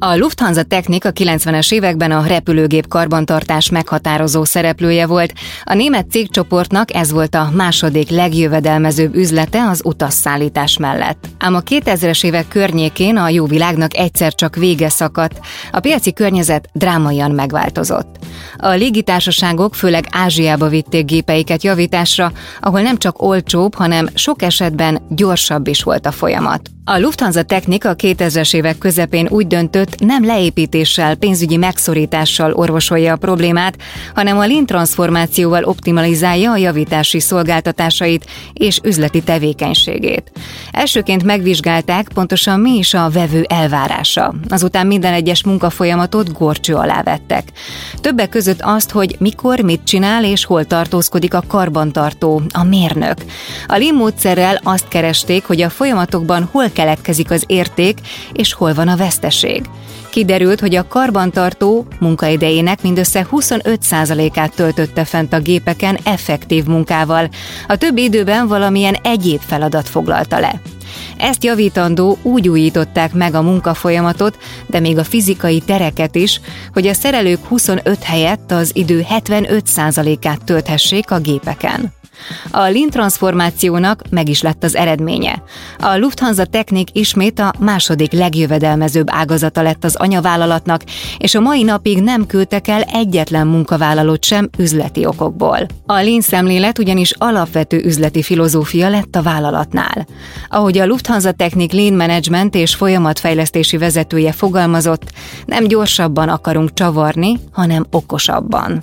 A Lufthansa Technik a 90-es években a repülőgép karbantartás meghatározó szereplője volt. A német cégcsoportnak ez volt a második legjövedelmezőbb üzlete az utasszállítás mellett. Ám a 2000-es évek környékén a jó világnak egyszer csak vége szakadt, a piaci környezet drámaian megváltozott. A légitársaságok főleg Ázsiába vitték gépeiket javításra, ahol nem csak olcsóbb, hanem sok esetben gyorsabb is volt a folyamat. A Lufthansa Technik a 2000-es évek közepén úgy döntött, nem leépítéssel, pénzügyi megszorítással orvosolja a problémát, hanem a lean transformációval optimalizálja a javítási szolgáltatásait és üzleti tevékenységét. Elsőként megvizsgálták pontosan mi is a vevő elvárása. Azután minden egyes munkafolyamatot gorcső alá vettek. Többek között azt, hogy mikor, mit csinál és hol tartózkodik a karbantartó, a mérnök. A lean módszerrel azt keresték, hogy a folyamatokban hol keletkezik az érték, és hol van a veszteség. Kiderült, hogy a karbantartó munkaidejének mindössze 25%-át töltötte fent a gépeken effektív munkával, a többi időben valamilyen egyéb feladat foglalta le. Ezt javítandó úgy újították meg a munkafolyamatot, de még a fizikai tereket is, hogy a szerelők 25 helyett az idő 75%-át tölthessék a gépeken. A Lean transformációnak meg is lett az eredménye. A Lufthansa Technik ismét a második legjövedelmezőbb ágazata lett az anyavállalatnak, és a mai napig nem küldtek el egyetlen munkavállalót sem üzleti okokból. A Lean szemlélet ugyanis alapvető üzleti filozófia lett a vállalatnál. Ahogy a Lufthansa Technik Lean Management és folyamatfejlesztési vezetője fogalmazott, nem gyorsabban akarunk csavarni, hanem okosabban.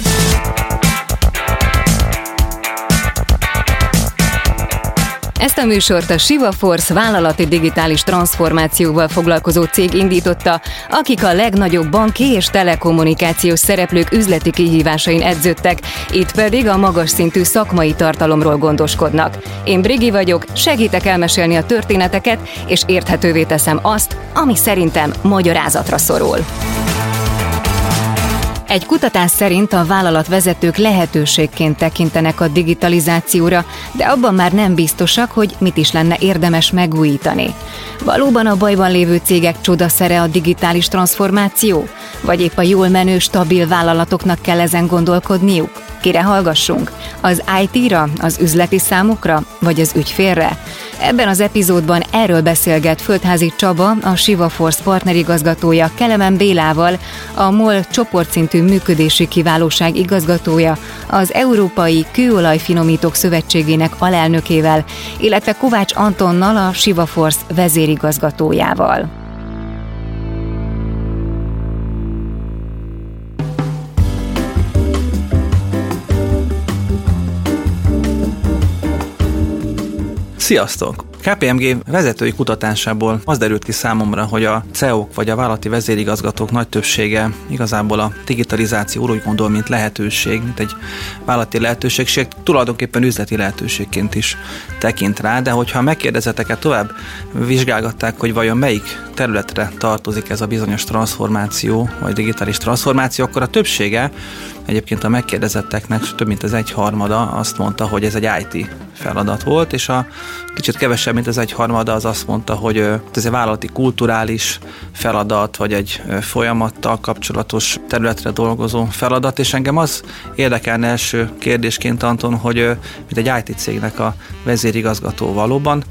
Ezt a műsort a Siva Force vállalati digitális transformációval foglalkozó cég indította, akik a legnagyobb banki és telekommunikációs szereplők üzleti kihívásain edződtek, itt pedig a magas szintű szakmai tartalomról gondoskodnak. Én Brigi vagyok, segítek elmesélni a történeteket, és érthetővé teszem azt, ami szerintem magyarázatra szorul. Egy kutatás szerint a vállalatvezetők lehetőségként tekintenek a digitalizációra, de abban már nem biztosak, hogy mit is lenne érdemes megújítani. Valóban a bajban lévő cégek csodaszere a digitális transformáció? Vagy épp a jól menő, stabil vállalatoknak kell ezen gondolkodniuk? Kire hallgassunk? Az IT-ra, az üzleti számokra, vagy az ügyfélre? Ebben az epizódban erről beszélget Földházi Csaba, a Siva Force partnerigazgatója Kelemen Bélával, a MOL csoportszintű működési kiválóság igazgatója, az Európai Kőolajfinomítók Szövetségének alelnökével, illetve Kovács Antonnal, a Siva Force vezérigazgatójával. Sziasztok! KPMG vezetői kutatásából az derült ki számomra, hogy a CEO-k vagy a vállalati vezérigazgatók nagy többsége igazából a digitalizáció úgy gondol, mint lehetőség, mint egy vállalati lehetőség, és tulajdonképpen üzleti lehetőségként is tekint rá, de hogyha megkérdezeteket tovább vizsgálgatták, hogy vajon melyik területre tartozik ez a bizonyos transformáció, vagy digitális transformáció, akkor a többsége Egyébként a megkérdezetteknek több mint az egyharmada azt mondta, hogy ez egy IT feladat volt, és a kicsit kevesebb, mint az egyharmada az azt mondta, hogy ez egy vállalati kulturális feladat, vagy egy folyamattal kapcsolatos területre dolgozó feladat, és engem az érdekelne első kérdésként, Anton, hogy mint egy IT cégnek a vezérigazgató valóban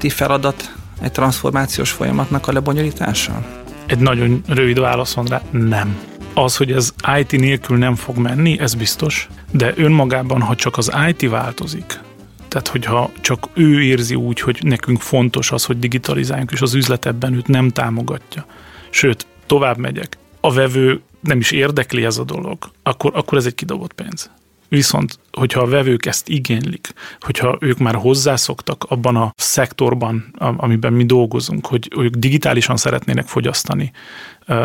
IT feladat egy transformációs folyamatnak a lebonyolítása? Egy nagyon rövid válasz van rá, nem. Az, hogy ez IT nélkül nem fog menni, ez biztos, de önmagában, ha csak az IT változik, tehát, hogyha csak ő érzi úgy, hogy nekünk fontos az, hogy digitalizáljunk, és az üzlet ebben őt nem támogatja, sőt, tovább megyek, a vevő nem is érdekli ez a dolog, akkor, akkor ez egy kidobott pénz. Viszont, hogyha a vevők ezt igénylik, hogyha ők már hozzászoktak abban a szektorban, amiben mi dolgozunk, hogy ők digitálisan szeretnének fogyasztani,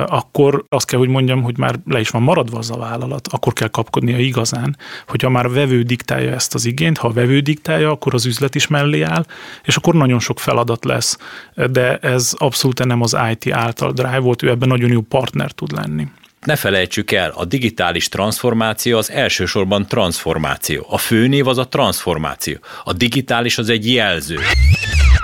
akkor azt kell, hogy mondjam, hogy már le is van maradva az a vállalat, akkor kell kapkodnia igazán, hogyha már a vevő diktálja ezt az igényt, ha a vevő diktálja, akkor az üzlet is mellé áll, és akkor nagyon sok feladat lesz, de ez abszolút nem az IT által drive volt, ő ebben nagyon jó partner tud lenni. Ne felejtsük el, a digitális transformáció az elsősorban transformáció. A főnév az a transformáció. A digitális az egy jelző.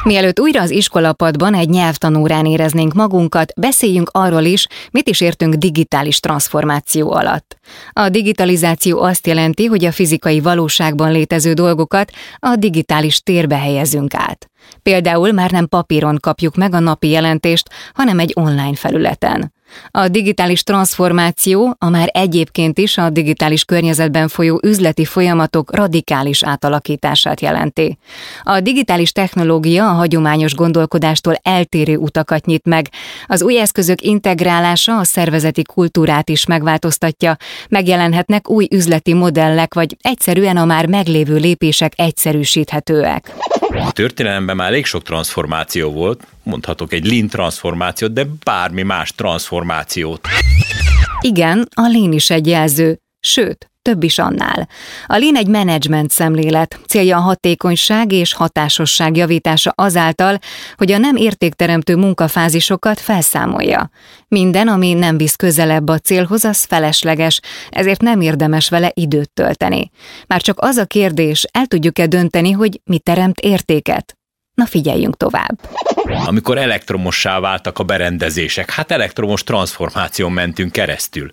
Mielőtt újra az iskolapadban egy nyelvtanórán éreznénk magunkat, beszéljünk arról is, mit is értünk digitális transformáció alatt. A digitalizáció azt jelenti, hogy a fizikai valóságban létező dolgokat a digitális térbe helyezünk át. Például már nem papíron kapjuk meg a napi jelentést, hanem egy online felületen. A digitális transformáció a már egyébként is a digitális környezetben folyó üzleti folyamatok radikális átalakítását jelenti. A digitális technológia a hagyományos gondolkodástól eltérő utakat nyit meg. Az új eszközök integrálása a szervezeti kultúrát is megváltoztatja, megjelenhetnek új üzleti modellek, vagy egyszerűen a már meglévő lépések egyszerűsíthetőek. A történelemben már elég sok transformáció volt, mondhatok egy lean transformációt, de bármi más transformációt. Igen, a lean is egy jelző, sőt, több is annál. A Lean egy menedzsment szemlélet, célja a hatékonyság és hatásosság javítása azáltal, hogy a nem értékteremtő munkafázisokat felszámolja. Minden, ami nem visz közelebb a célhoz, az felesleges, ezért nem érdemes vele időt tölteni. Már csak az a kérdés, el tudjuk-e dönteni, hogy mi teremt értéket? Na figyeljünk tovább. Amikor elektromossá váltak a berendezések, hát elektromos transformáción mentünk keresztül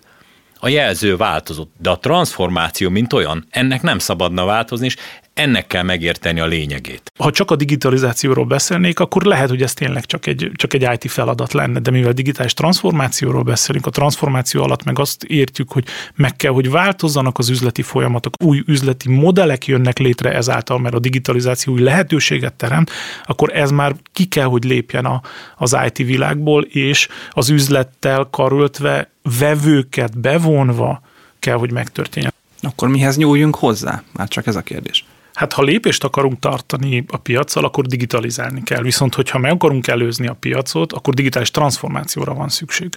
a jelző változott, de a transformáció, mint olyan, ennek nem szabadna változni, és ennek kell megérteni a lényegét. Ha csak a digitalizációról beszélnék, akkor lehet, hogy ez tényleg csak egy, csak egy IT feladat lenne, de mivel digitális transformációról beszélünk, a transformáció alatt meg azt értjük, hogy meg kell, hogy változzanak az üzleti folyamatok, új üzleti modellek jönnek létre ezáltal, mert a digitalizáció új lehetőséget teremt, akkor ez már ki kell, hogy lépjen a, az IT világból, és az üzlettel karöltve, vevőket bevonva kell, hogy megtörténjen. Akkor mihez nyúljunk hozzá? Már csak ez a kérdés. Hát ha lépést akarunk tartani a piacsal, akkor digitalizálni kell. Viszont, hogyha meg akarunk előzni a piacot, akkor digitális transformációra van szükség.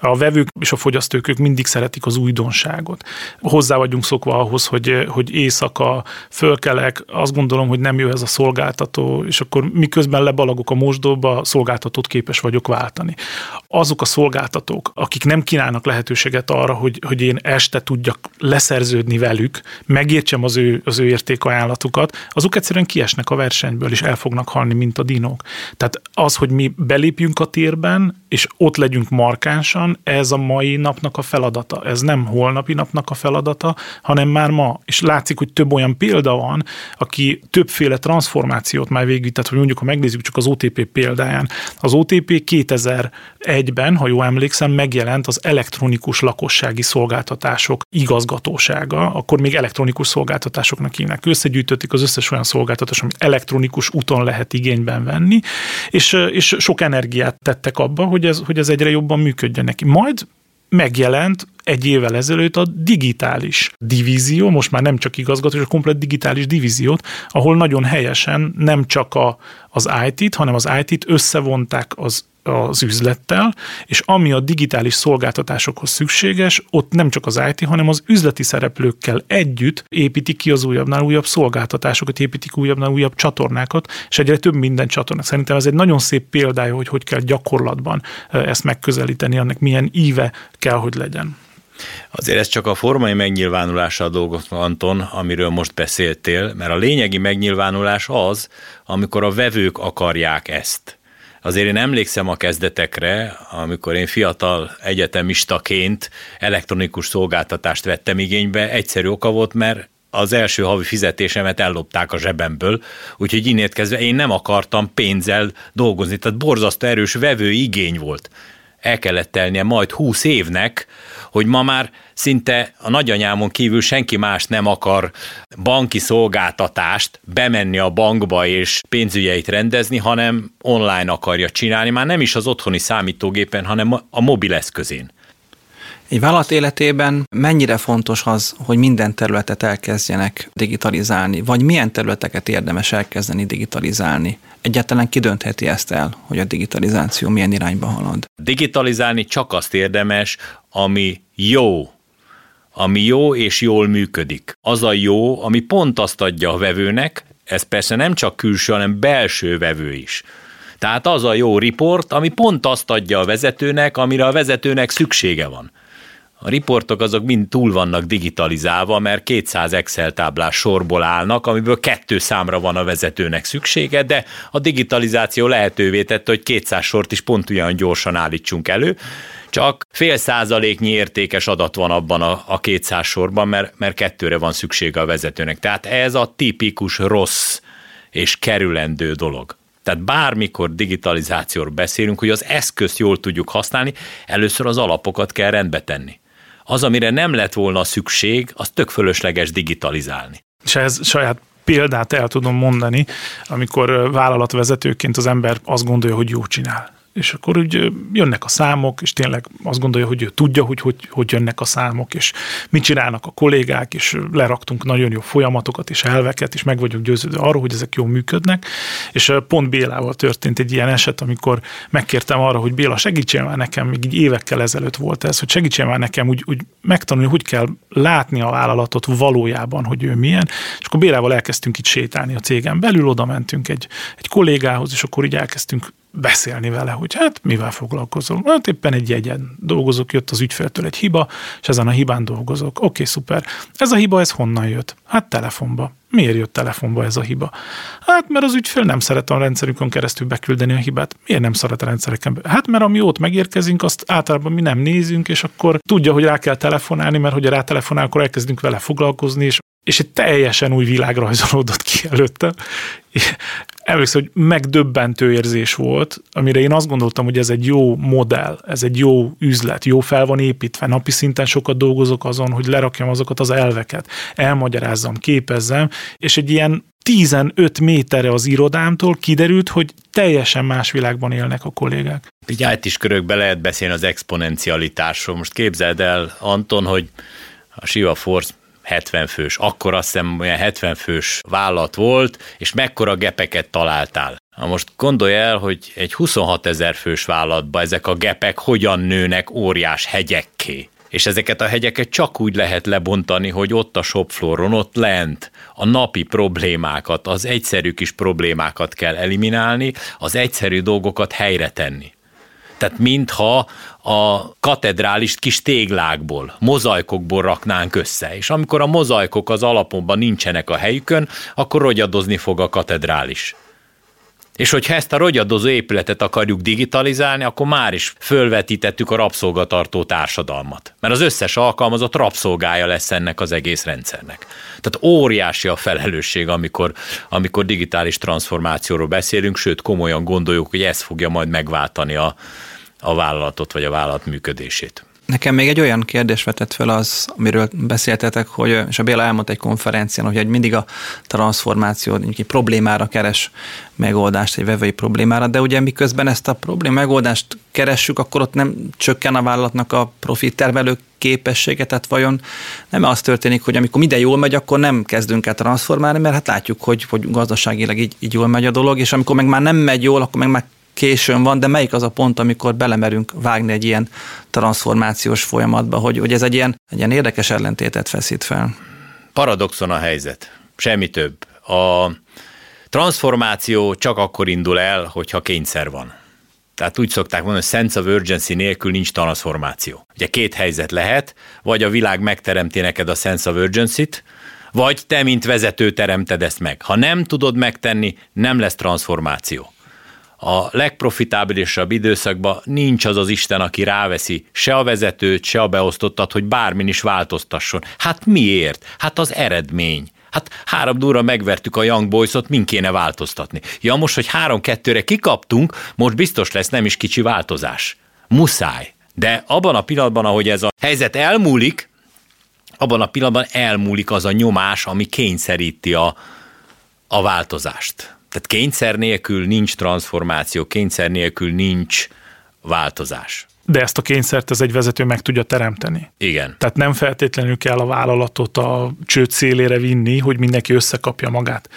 A vevők és a fogyasztók ők mindig szeretik az újdonságot. Hozzá vagyunk szokva ahhoz, hogy, hogy éjszaka fölkelek, azt gondolom, hogy nem jó ez a szolgáltató, és akkor miközben lebalagok a mosdóba, szolgáltatót képes vagyok váltani. Azok a szolgáltatók, akik nem kínálnak lehetőséget arra, hogy, hogy én este tudjak leszerződni velük, megértsem az ő, az ő értékajánlat vállalatokat, azok egyszerűen kiesnek a versenyből, és el fognak halni, mint a dinók. Tehát az, hogy mi belépjünk a térben, és ott legyünk markánsan, ez a mai napnak a feladata. Ez nem holnapi napnak a feladata, hanem már ma. És látszik, hogy több olyan példa van, aki többféle transformációt már végig, tehát hogy mondjuk, ha megnézzük csak az OTP példáján, az OTP 2001-ben, ha jól emlékszem, megjelent az elektronikus lakossági szolgáltatások igazgatósága, akkor még elektronikus szolgáltatásoknak hívnak. Összegyűjtötték az összes olyan szolgáltatás, amit elektronikus úton lehet igényben venni, és, és sok energiát tettek abba, hogy ez, hogy ez egyre jobban működjön neki. Majd megjelent egy évvel ezelőtt a digitális divízió, most már nem csak igazgató, és a komplet digitális divíziót, ahol nagyon helyesen nem csak a, az IT-t, hanem az IT-t összevonták az az üzlettel, és ami a digitális szolgáltatásokhoz szükséges, ott nem csak az IT, hanem az üzleti szereplőkkel együtt építik ki az újabbnál újabb szolgáltatásokat, építik újabbnál újabb csatornákat, és egyre több minden csatorna. Szerintem ez egy nagyon szép példája, hogy hogy kell gyakorlatban ezt megközelíteni, annak milyen íve kell, hogy legyen. Azért ez csak a formai megnyilvánulása a dolgot, Anton, amiről most beszéltél, mert a lényegi megnyilvánulás az, amikor a vevők akarják ezt. Azért én emlékszem a kezdetekre, amikor én fiatal egyetemistaként elektronikus szolgáltatást vettem igénybe, egyszerű oka volt, mert az első havi fizetésemet ellopták a zsebemből, úgyhogy innét kezdve én nem akartam pénzzel dolgozni, tehát borzasztó erős vevő igény volt. El kellett telnie majd húsz évnek, hogy ma már szinte a nagyanyámon kívül senki más nem akar banki szolgáltatást bemenni a bankba és pénzügyeit rendezni, hanem online akarja csinálni, már nem is az otthoni számítógépen, hanem a mobileszközén. Egy vállalat életében mennyire fontos az, hogy minden területet elkezdjenek digitalizálni, vagy milyen területeket érdemes elkezdeni digitalizálni? Egyáltalán kidöntheti ezt el, hogy a digitalizáció milyen irányba halad? Digitalizálni csak azt érdemes, ami jó, ami jó és jól működik. Az a jó, ami pont azt adja a vevőnek, ez persze nem csak külső, hanem belső vevő is. Tehát az a jó riport, ami pont azt adja a vezetőnek, amire a vezetőnek szüksége van. A riportok azok mind túl vannak digitalizálva, mert 200 Excel táblás sorból állnak, amiből kettő számra van a vezetőnek szüksége, de a digitalizáció lehetővé tette, hogy 200 sort is pont olyan gyorsan állítsunk elő, csak fél százaléknyi értékes adat van abban a, a 200 sorban, mert, mert kettőre van szüksége a vezetőnek. Tehát ez a tipikus rossz és kerülendő dolog. Tehát bármikor digitalizációról beszélünk, hogy az eszközt jól tudjuk használni, először az alapokat kell rendbe tenni. Az, amire nem lett volna szükség, az tök fölösleges digitalizálni. És ez saját példát el tudom mondani, amikor vállalatvezetőként az ember azt gondolja, hogy jó csinál és akkor úgy jönnek a számok, és tényleg azt gondolja, hogy ő tudja, hogy, hogy hogy jönnek a számok, és mit csinálnak a kollégák, és leraktunk nagyon jó folyamatokat és elveket, és meg vagyok győződve arról, hogy ezek jól működnek. És pont Bélával történt egy ilyen eset, amikor megkértem arra, hogy Béla, segítsél már nekem, még így évekkel ezelőtt volt ez, hogy segítsél már nekem úgy, úgy megtanulni, hogy kell látni a vállalatot valójában, hogy ő milyen. És akkor Bélával elkezdtünk itt sétálni a cégen belül, oda mentünk egy, egy kollégához, és akkor így elkezdtünk beszélni vele, hogy hát mivel foglalkozol. Hát éppen egy jegyen dolgozok, jött az ügyféltől egy hiba, és ezen a hibán dolgozok. Oké, okay, szuper. Ez a hiba, ez honnan jött? Hát telefonba. Miért jött telefonba ez a hiba? Hát mert az ügyfél nem szeret a rendszerünkön keresztül beküldeni a hibát. Miért nem szeret a rendszereken? Hát mert ami ott megérkezünk, azt általában mi nem nézünk, és akkor tudja, hogy rá kell telefonálni, mert hogy rá telefonál, akkor elkezdünk vele foglalkozni, és és egy teljesen új világ rajzolódott ki előtte. Emlékszem, hogy megdöbbentő érzés volt, amire én azt gondoltam, hogy ez egy jó modell, ez egy jó üzlet, jó fel van építve, napi szinten sokat dolgozok azon, hogy lerakjam azokat az elveket, elmagyarázzam, képezzem, és egy ilyen 15 méterre az irodámtól kiderült, hogy teljesen más világban élnek a kollégák. Így is körökbe lehet beszélni az exponencialitásról. Most képzeld el, Anton, hogy a Shiva Force 70 fős, akkor azt hiszem olyan 70 fős vállalat volt, és mekkora gepeket találtál. Na most gondolj el, hogy egy 26 ezer fős vállalatban ezek a gepek hogyan nőnek óriás hegyekké. És ezeket a hegyeket csak úgy lehet lebontani, hogy ott a shopflooron, ott lent a napi problémákat, az egyszerű kis problémákat kell eliminálni, az egyszerű dolgokat helyre tenni. Tehát mintha a katedrálist kis téglákból, mozaikokból raknánk össze, és amikor a mozaikok az alapomban nincsenek a helyükön, akkor rogyadozni fog a katedrális. És hogyha ezt a rogyadozó épületet akarjuk digitalizálni, akkor már is fölvetítettük a rabszolgatartó társadalmat. Mert az összes alkalmazott rabszolgája lesz ennek az egész rendszernek. Tehát óriási a felelősség, amikor, amikor digitális transformációról beszélünk, sőt komolyan gondoljuk, hogy ez fogja majd megváltani a, a vállalatot vagy a vállalat működését. Nekem még egy olyan kérdés vetett fel az, amiről beszéltetek, hogy, és a Béla elmondta egy konferencián, hogy mindig a transformáció egy problémára keres megoldást, egy vevői problémára, de ugye miközben ezt a probléma megoldást keressük, akkor ott nem csökken a vállalatnak a profit termelő képessége, tehát vajon nem az történik, hogy amikor minden jól megy, akkor nem kezdünk el transformálni, mert hát látjuk, hogy, hogy gazdaságilag így, így jól megy a dolog, és amikor meg már nem megy jól, akkor meg már későn van, de melyik az a pont, amikor belemerünk vágni egy ilyen transformációs folyamatba, hogy, hogy ez egy ilyen, egy ilyen érdekes ellentétet feszít fel? Paradoxon a helyzet, semmi több. A transformáció csak akkor indul el, hogyha kényszer van. Tehát úgy szokták mondani, hogy sense of urgency nélkül nincs transformáció. Ugye két helyzet lehet, vagy a világ megteremti neked a sense of urgency-t, vagy te, mint vezető teremted ezt meg. Ha nem tudod megtenni, nem lesz transformáció a legprofitábilisabb időszakban nincs az az Isten, aki ráveszi se a vezetőt, se a beosztottat, hogy bármin is változtasson. Hát miért? Hát az eredmény. Hát három durra megvertük a Young Boys-ot, min kéne változtatni. Ja, most, hogy három-kettőre kikaptunk, most biztos lesz nem is kicsi változás. Muszáj. De abban a pillanatban, ahogy ez a helyzet elmúlik, abban a pillanatban elmúlik az a nyomás, ami kényszeríti a, a változást. Tehát kényszer nélkül nincs transformáció, kényszer nélkül nincs változás. de ezt a kényszert ez egy vezető meg tudja teremteni. Igen. Tehát nem feltétlenül kell a vállalatot a csőd szélére vinni, hogy mindenki összekapja magát.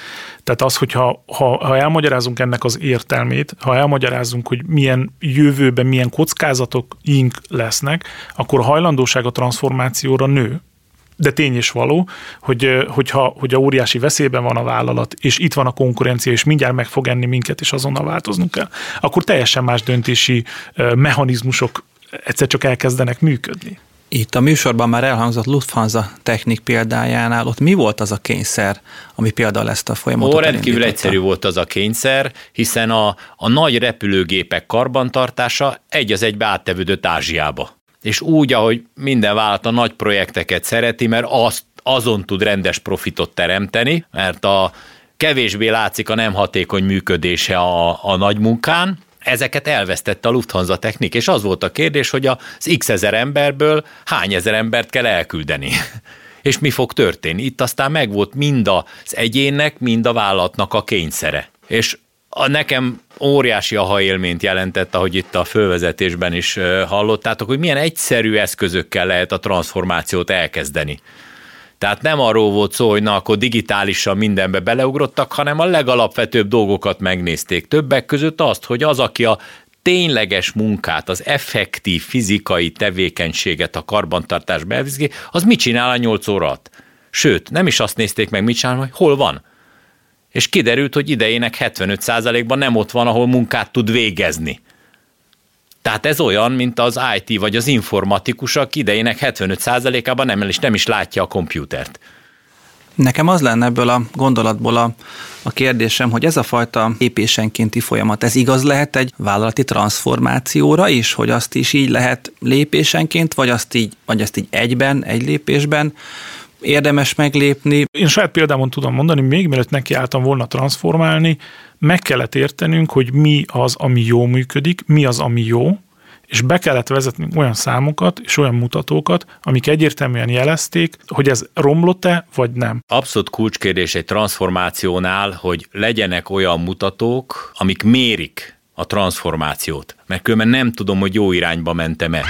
Tehát az, hogyha ha, ha elmagyarázunk ennek az értelmét, ha elmagyarázunk, hogy milyen jövőben milyen kockázatok ink lesznek, akkor a hajlandóság a transformációra nő de tény is való, hogy, hogyha, hogy a óriási veszélyben van a vállalat, és itt van a konkurencia, és mindjárt meg fog enni minket, és azonnal változnunk kell, akkor teljesen más döntési mechanizmusok egyszer csak elkezdenek működni. Itt a műsorban már elhangzott Lufthansa technik példájánál, ott mi volt az a kényszer, ami például ezt a folyamatot Ó, rendkívül egyszerű volt az a kényszer, hiszen a, a nagy repülőgépek karbantartása egy az egybe áttevődött Ázsiába és úgy, ahogy minden vállalat a nagy projekteket szereti, mert azt, azon tud rendes profitot teremteni, mert a kevésbé látszik a nem hatékony működése a, a nagy munkán, ezeket elvesztette a Lufthansa technik, és az volt a kérdés, hogy az x ezer emberből hány ezer embert kell elküldeni. és mi fog történni? Itt aztán megvolt mind az egyénnek, mind a vállalatnak a kényszere. És a nekem óriási aha élményt jelentett, ahogy itt a fölvezetésben is hallottátok, hogy milyen egyszerű eszközökkel lehet a transformációt elkezdeni. Tehát nem arról volt szó, hogy na akkor digitálisan mindenbe beleugrottak, hanem a legalapvetőbb dolgokat megnézték. Többek között azt, hogy az, aki a tényleges munkát, az effektív fizikai tevékenységet a karbantartásba elviszi, az mit csinál a 8 órát? Sőt, nem is azt nézték meg, mit csinál, hogy hol van és kiderült, hogy idejének 75%-ban nem ott van, ahol munkát tud végezni. Tehát ez olyan, mint az IT vagy az informatikus, aki idejének 75%-ában nem, is, nem is látja a komputert. Nekem az lenne ebből a gondolatból a, a kérdésem, hogy ez a fajta lépésenkénti folyamat, ez igaz lehet egy vállalati transformációra is, hogy azt is így lehet lépésenként, vagy azt így, vagy azt így egyben, egy lépésben érdemes meglépni. Én saját példámon tudom mondani, még mielőtt nekiálltam volna transformálni, meg kellett értenünk, hogy mi az, ami jó működik, mi az, ami jó, és be kellett vezetni olyan számokat és olyan mutatókat, amik egyértelműen jelezték, hogy ez romlott-e, vagy nem. Abszolút kulcskérdés egy transformációnál, hogy legyenek olyan mutatók, amik mérik a transformációt, mert különben nem tudom, hogy jó irányba mentem-e.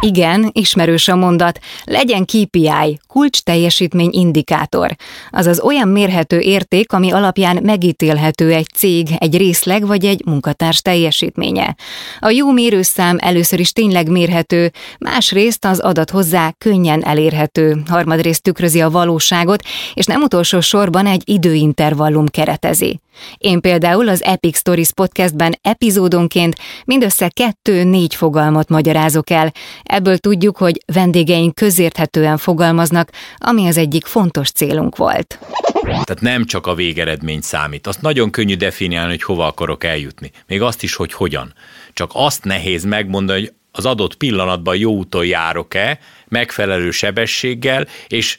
Igen, ismerős a mondat. Legyen KPI, kulcs teljesítmény indikátor. Azaz olyan mérhető érték, ami alapján megítélhető egy cég, egy részleg vagy egy munkatárs teljesítménye. A jó mérőszám először is tényleg mérhető, másrészt az adat hozzá könnyen elérhető, harmadrészt tükrözi a valóságot, és nem utolsó sorban egy időintervallum keretezi. Én például az Epic Stories podcastben epizódonként mindössze kettő-négy fogalmat magyarázok el. Ebből tudjuk, hogy vendégeink közérthetően fogalmaznak, ami az egyik fontos célunk volt. Tehát nem csak a végeredmény számít. Azt nagyon könnyű definiálni, hogy hova akarok eljutni. Még azt is, hogy hogyan. Csak azt nehéz megmondani, hogy az adott pillanatban jó úton járok-e, megfelelő sebességgel, és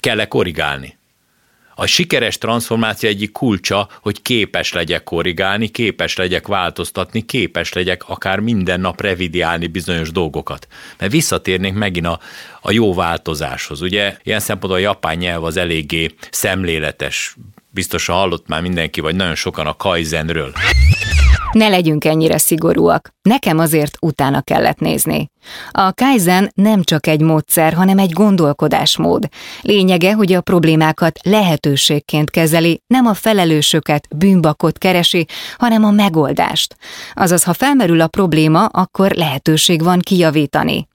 kell-e korrigálni. A sikeres transformáció egyik kulcsa, hogy képes legyek korrigálni, képes legyek változtatni, képes legyek akár minden nap revidiálni bizonyos dolgokat. Mert visszatérnénk megint a, a jó változáshoz. Ugye ilyen szempontból a japán nyelv az eléggé szemléletes. Biztosan hallott már mindenki, vagy nagyon sokan a kaizenről. Ne legyünk ennyire szigorúak. Nekem azért utána kellett nézni. A Kaizen nem csak egy módszer, hanem egy gondolkodásmód. Lényege, hogy a problémákat lehetőségként kezeli, nem a felelősöket, bűnbakot keresi, hanem a megoldást. Azaz, ha felmerül a probléma, akkor lehetőség van kijavítani.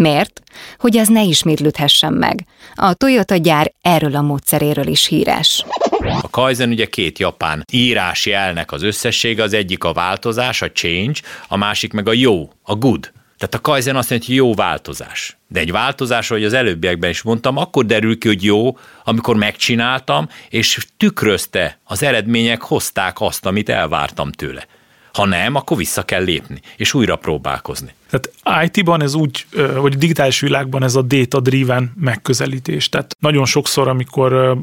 Miért? Hogy ez ne ismétlődhessen meg. A Toyota gyár erről a módszeréről is híres. A Kaizen ugye két japán írás jelnek az összessége, az egyik a változás, a change, a másik meg a jó, a good. Tehát a Kaizen azt jelenti, hogy jó változás. De egy változás, ahogy az előbbiekben is mondtam, akkor derül ki, hogy jó, amikor megcsináltam, és tükrözte, az eredmények hozták azt, amit elvártam tőle. Ha nem, akkor vissza kell lépni, és újra próbálkozni. Tehát IT-ban ez úgy, vagy digitális világban ez a data-driven megközelítés. Tehát nagyon sokszor, amikor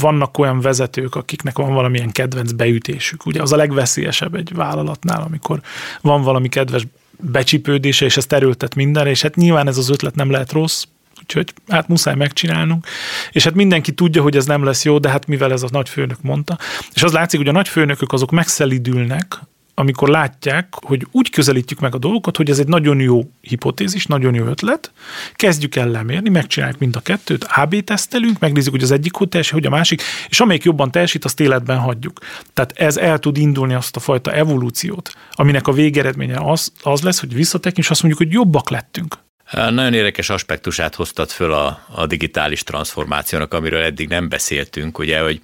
vannak olyan vezetők, akiknek van valamilyen kedvenc beütésük. Ugye az a legveszélyesebb egy vállalatnál, amikor van valami kedves becsipődése, és ezt erőltet mindenre, és hát nyilván ez az ötlet nem lehet rossz, úgyhogy hát muszáj megcsinálnunk. És hát mindenki tudja, hogy ez nem lesz jó, de hát mivel ez a nagyfőnök mondta. És az látszik, hogy a nagyfőnökök azok megszelidülnek amikor látják, hogy úgy közelítjük meg a dolgokat, hogy ez egy nagyon jó hipotézis, nagyon jó ötlet, kezdjük el lemérni, megcsináljuk mind a kettőt, AB tesztelünk, megnézzük, hogy az egyik hogy teljesít, hogy a másik, és amelyik jobban teljesít, azt életben hagyjuk. Tehát ez el tud indulni azt a fajta evolúciót, aminek a végeredménye az, az lesz, hogy visszatekintünk, és azt mondjuk, hogy jobbak lettünk. Nagyon érdekes aspektusát hoztad föl a, a digitális transformációnak, amiről eddig nem beszéltünk, ugye, hogy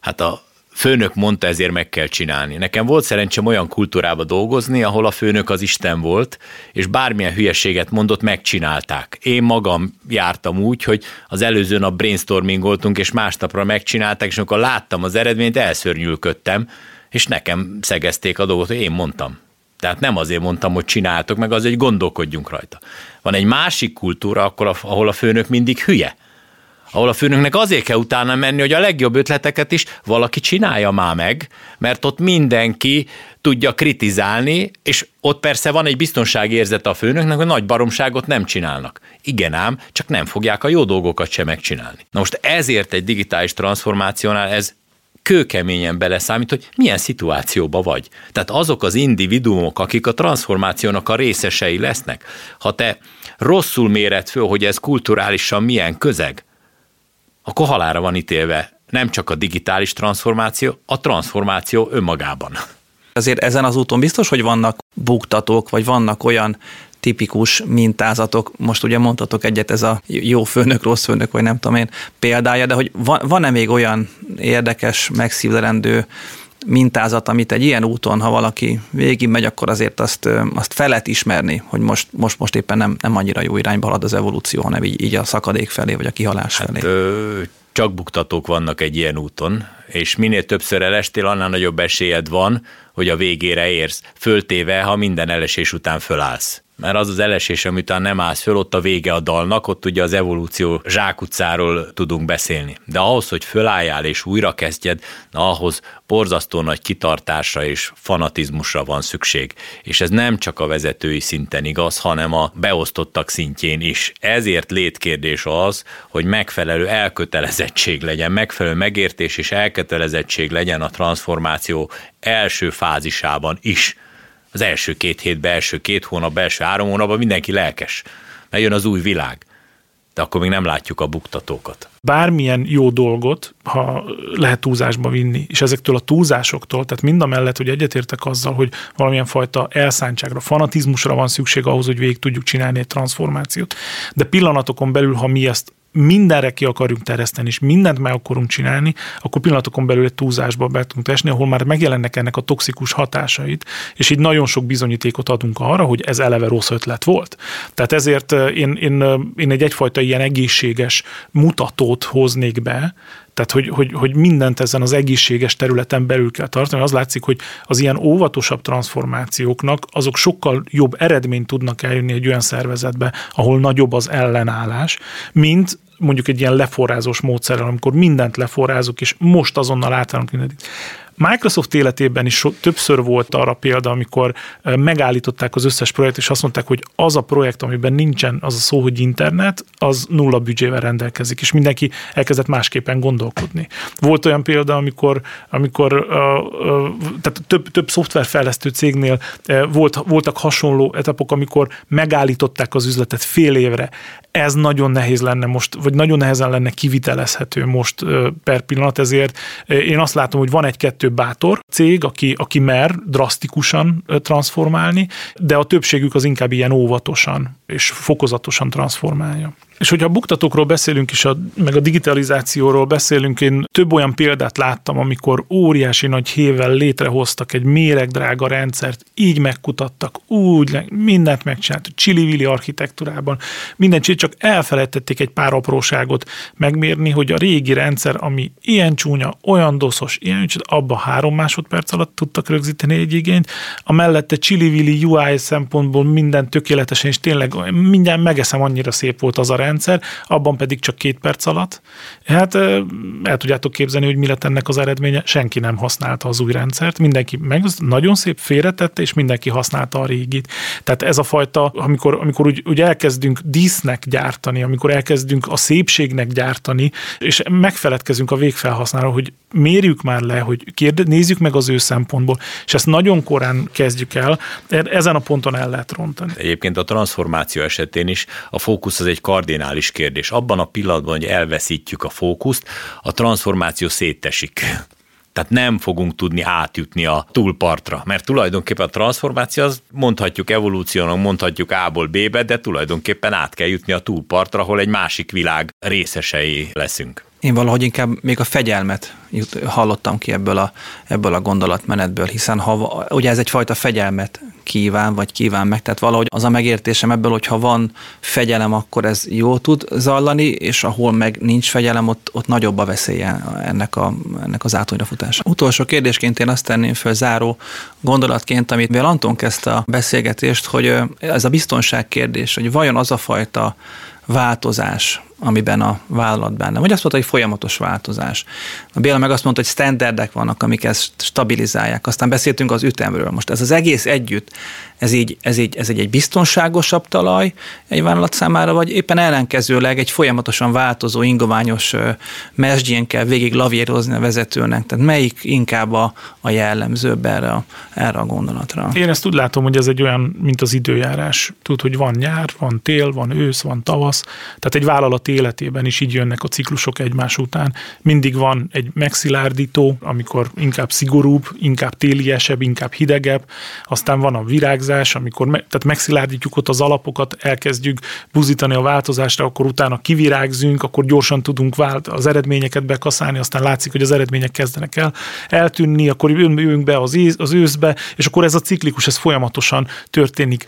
hát a főnök mondta, ezért meg kell csinálni. Nekem volt szerencsém olyan kultúrába dolgozni, ahol a főnök az Isten volt, és bármilyen hülyeséget mondott, megcsinálták. Én magam jártam úgy, hogy az előző nap brainstormingoltunk, és másnapra megcsinálták, és amikor láttam az eredményt, elszörnyülködtem, és nekem szegezték a dolgot, hogy én mondtam. Tehát nem azért mondtam, hogy csináltok, meg azért, hogy gondolkodjunk rajta. Van egy másik kultúra, akkor, ahol a főnök mindig hülye ahol a főnöknek azért kell utána menni, hogy a legjobb ötleteket is valaki csinálja már meg, mert ott mindenki tudja kritizálni, és ott persze van egy biztonsági érzete a főnöknek, hogy nagy baromságot nem csinálnak. Igen ám, csak nem fogják a jó dolgokat sem megcsinálni. Na most ezért egy digitális transformációnál ez kőkeményen beleszámít, hogy milyen szituációba vagy. Tehát azok az individuumok, akik a transformációnak a részesei lesznek, ha te rosszul méred föl, hogy ez kulturálisan milyen közeg, akkor halára van ítélve nem csak a digitális transformáció, a transformáció önmagában. Azért ezen az úton biztos, hogy vannak buktatók, vagy vannak olyan tipikus mintázatok, most ugye mondhatok egyet, ez a jó főnök, rossz főnök, vagy nem tudom én példája, de hogy van-e még olyan érdekes, megszívlelendő mintázat, amit egy ilyen úton, ha valaki végig megy, akkor azért azt, azt fel lehet ismerni, hogy most, most, most éppen nem, nem annyira jó irányba halad az evolúció, hanem így, így a szakadék felé, vagy a kihalás hát, felé. Ö, csak buktatók vannak egy ilyen úton, és minél többször elestél, annál nagyobb esélyed van, hogy a végére érsz, föltéve, ha minden elesés után fölállsz mert az az elesés, amit nem állsz föl, ott a vége a dalnak, ott ugye az evolúció zsákutcáról tudunk beszélni. De ahhoz, hogy fölálljál és újra kezdjed, na ahhoz borzasztó nagy kitartásra és fanatizmusra van szükség. És ez nem csak a vezetői szinten igaz, hanem a beosztottak szintjén is. Ezért létkérdés az, hogy megfelelő elkötelezettség legyen, megfelelő megértés és elkötelezettség legyen a transformáció első fázisában is az első két hétben, első két hónapban, első három hónapban mindenki lelkes, mert jön az új világ. De akkor még nem látjuk a buktatókat. Bármilyen jó dolgot, ha lehet túlzásba vinni, és ezektől a túlzásoktól, tehát mind a mellett, hogy egyetértek azzal, hogy valamilyen fajta elszántságra, fanatizmusra van szükség ahhoz, hogy végig tudjuk csinálni egy transformációt. De pillanatokon belül, ha mi ezt mindenre ki akarunk terjeszteni, és mindent meg akarunk csinálni, akkor pillanatokon belül egy túlzásba be tudunk esni, ahol már megjelennek ennek a toxikus hatásait, és így nagyon sok bizonyítékot adunk arra, hogy ez eleve rossz ötlet volt. Tehát ezért eh, én, én, eh, én egy egyfajta ilyen egészséges mutatót hoznék be, tehát, hogy, hogy, hogy mindent ezen az egészséges területen belül kell tartani. Az látszik, hogy az ilyen óvatosabb transformációknak azok sokkal jobb eredményt tudnak eljönni egy olyan szervezetbe, ahol nagyobb az ellenállás, mint mondjuk egy ilyen leforrázós módszerrel, amikor mindent leforrázunk, és most azonnal átállunk mindent. Microsoft életében is so, többször volt arra példa, amikor megállították az összes projekt, és azt mondták, hogy az a projekt, amiben nincsen az a szó, hogy internet, az nulla büdzsével rendelkezik, és mindenki elkezdett másképpen gondolkodni. Volt olyan példa, amikor, amikor tehát több, több szoftverfejlesztő cégnél volt, voltak hasonló etapok, amikor megállították az üzletet fél évre. Ez nagyon nehéz lenne most, vagy nagyon nehezen lenne kivitelezhető most per pillanat, ezért én azt látom, hogy van egy-kettő több bátor cég, aki, aki mer drasztikusan transformálni, de a többségük az inkább ilyen óvatosan és fokozatosan transformálja. És hogyha a buktatókról beszélünk, és a, meg a digitalizációról beszélünk, én több olyan példát láttam, amikor óriási nagy hével létrehoztak egy méregdrága rendszert, így megkutattak, úgy, mindent megcsináltak, csili architektúrában, mindent csak elfelejtették egy pár apróságot megmérni, hogy a régi rendszer, ami ilyen csúnya, olyan doszos, ilyen abba három másodperc alatt tudtak rögzíteni egy igényt, a mellette csili UI szempontból minden tökéletesen, és tényleg mindjárt megeszem, annyira szép volt az a rendszer, rendszer, abban pedig csak két perc alatt. Hát el tudjátok képzelni, hogy mi lett ennek az eredménye. Senki nem használta az új rendszert, mindenki meg nagyon szép félretette, és mindenki használta a régit. Tehát ez a fajta, amikor, amikor úgy, úgy elkezdünk dísznek gyártani, amikor elkezdünk a szépségnek gyártani, és megfeledkezünk a végfelhasználó, hogy mérjük már le, hogy kérde, nézzük meg az ő szempontból, és ezt nagyon korán kezdjük el, ezen a ponton el lehet rontani. Egyébként a transformáció esetén is a fókusz az egy kardinális kérdés. Abban a pillanatban, hogy elveszítjük a fókuszt, a transformáció szétesik. Tehát nem fogunk tudni átjutni a túlpartra, mert tulajdonképpen a transformáció az mondhatjuk evolúciónak, mondhatjuk A-ból B-be, de tulajdonképpen át kell jutni a túlpartra, ahol egy másik világ részesei leszünk. Én valahogy inkább még a fegyelmet hallottam ki ebből a, ebből a gondolatmenetből, hiszen ha, ugye ez egyfajta fegyelmet kíván, vagy kíván meg, tehát valahogy az a megértésem ebből, hogy ha van fegyelem, akkor ez jó tud zallani, és ahol meg nincs fegyelem, ott, ott nagyobb a veszélye ennek, a, ennek az átonyra futása. Utolsó kérdésként én azt tenném föl záró gondolatként, amit mivel Anton kezdte a beszélgetést, hogy ez a biztonság kérdés, hogy vajon az a fajta változás, amiben a vállalat benne. Vagy azt mondta, hogy folyamatos változás. A Béla meg azt mondta, hogy standardek vannak, amik ezt stabilizálják. Aztán beszéltünk az ütemről. Most ez az egész együtt, ez így, ez így, ez így egy biztonságosabb talaj egy vállalat számára, vagy éppen ellenkezőleg egy folyamatosan változó, ingoványos mesdjén kell végig lavírozni a vezetőnek. Tehát melyik inkább a, a jellemzőbb erre a, erre a gondolatra? Én ezt úgy látom, hogy ez egy olyan, mint az időjárás. Tud, hogy van nyár, van tél, van ősz, van tavasz. Tehát egy vállalat életében is így jönnek a ciklusok egymás után. Mindig van egy megszilárdító, amikor inkább szigorúbb, inkább téliesebb, inkább hidegebb, aztán van a virágzás, amikor me- tehát megszilárdítjuk ott az alapokat, elkezdjük buzítani a változásra, akkor utána kivirágzünk, akkor gyorsan tudunk vált, az eredményeket bekaszálni, aztán látszik, hogy az eredmények kezdenek el eltűnni, akkor jövünk be az, ész, az őszbe, és akkor ez a ciklikus, ez folyamatosan történik.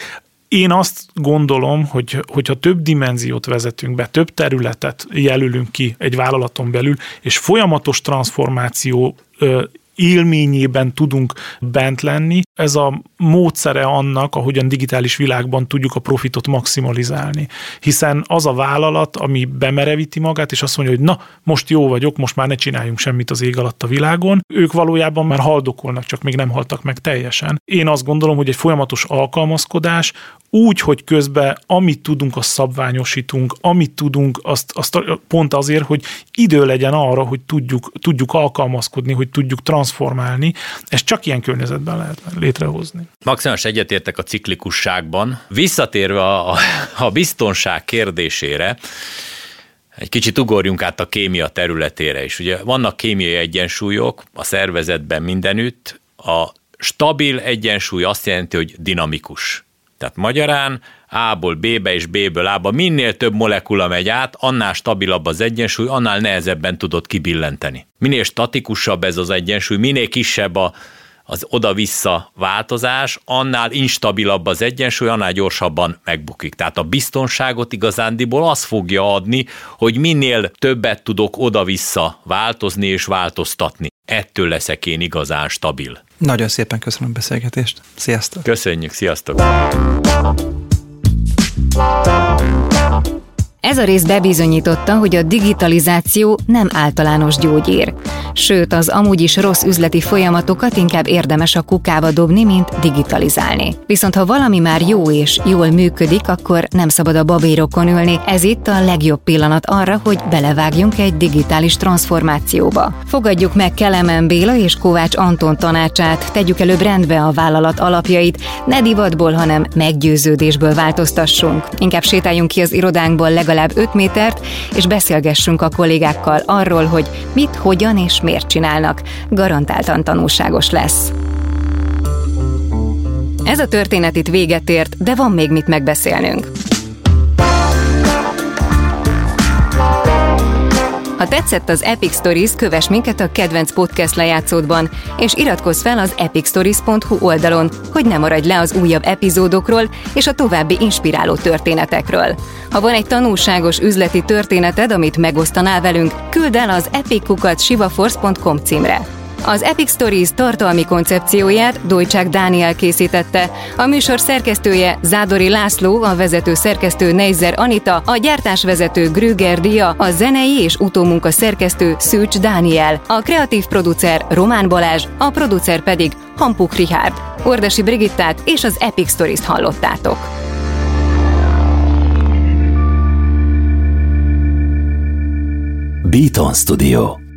Én azt gondolom, hogy hogyha több dimenziót vezetünk be, több területet jelölünk ki egy vállalaton belül, és folyamatos transformáció élményében tudunk bent lenni. Ez a módszere annak, ahogyan digitális világban tudjuk a profitot maximalizálni. Hiszen az a vállalat, ami bemerevíti magát, és azt mondja, hogy na, most jó vagyok, most már ne csináljunk semmit az ég alatt a világon, ők valójában már haldokolnak, csak még nem haltak meg teljesen. Én azt gondolom, hogy egy folyamatos alkalmazkodás, úgy, hogy közben amit tudunk, azt szabványosítunk, amit tudunk, azt, azt pont azért, hogy idő legyen arra, hogy tudjuk, tudjuk alkalmazkodni, hogy tudjuk transformálni. Ezt csak ilyen környezetben lehet létrehozni. Maximális egyetértek a ciklikusságban. Visszatérve a, a biztonság kérdésére, egy kicsit ugorjunk át a kémia területére is. Ugye vannak kémiai egyensúlyok a szervezetben mindenütt. A stabil egyensúly azt jelenti, hogy dinamikus. Tehát magyarán A-ból B-be és B-ből A-ba minél több molekula megy át, annál stabilabb az egyensúly, annál nehezebben tudod kibillenteni. Minél statikusabb ez az egyensúly, minél kisebb a, az oda-vissza változás, annál instabilabb az egyensúly, annál gyorsabban megbukik. Tehát a biztonságot igazándiból az fogja adni, hogy minél többet tudok oda-vissza változni és változtatni. Ettől leszek én igazán stabil. Nagyon szépen köszönöm a beszélgetést. Sziasztok! Köszönjük, sziasztok! Ez a rész bebizonyította, hogy a digitalizáció nem általános gyógyír. Sőt, az amúgy is rossz üzleti folyamatokat inkább érdemes a kukába dobni, mint digitalizálni. Viszont ha valami már jó és jól működik, akkor nem szabad a babérokon ülni. Ez itt a legjobb pillanat arra, hogy belevágjunk egy digitális transformációba. Fogadjuk meg Kelemen Béla és Kovács Anton tanácsát, tegyük előbb rendbe a vállalat alapjait, ne divatból, hanem meggyőződésből változtassunk. Inkább sétáljunk ki az irodánkból legalább legalább 5 métert, és beszélgessünk a kollégákkal arról, hogy mit, hogyan és miért csinálnak. Garantáltan tanulságos lesz. Ez a történet itt véget ért, de van még mit megbeszélnünk. Ha tetszett az Epic Stories, kövess minket a kedvenc podcast lejátszódban, és iratkozz fel az epicstories.hu oldalon, hogy ne maradj le az újabb epizódokról és a további inspiráló történetekről. Ha van egy tanulságos üzleti történeted, amit megosztanál velünk, küld el az epikukat sivaforce.com címre. Az Epic Stories tartalmi koncepcióját Dojcsák Dániel készítette. A műsor szerkesztője Zádori László, a vezető szerkesztő Neizer Anita, a gyártásvezető Grüger Dia, a zenei és utómunka szerkesztő Szűcs Dániel, a kreatív producer Román Balázs, a producer pedig Hampuk Richard. Ordasi Brigittát és az Epic Stories-t hallottátok. Beaton Studio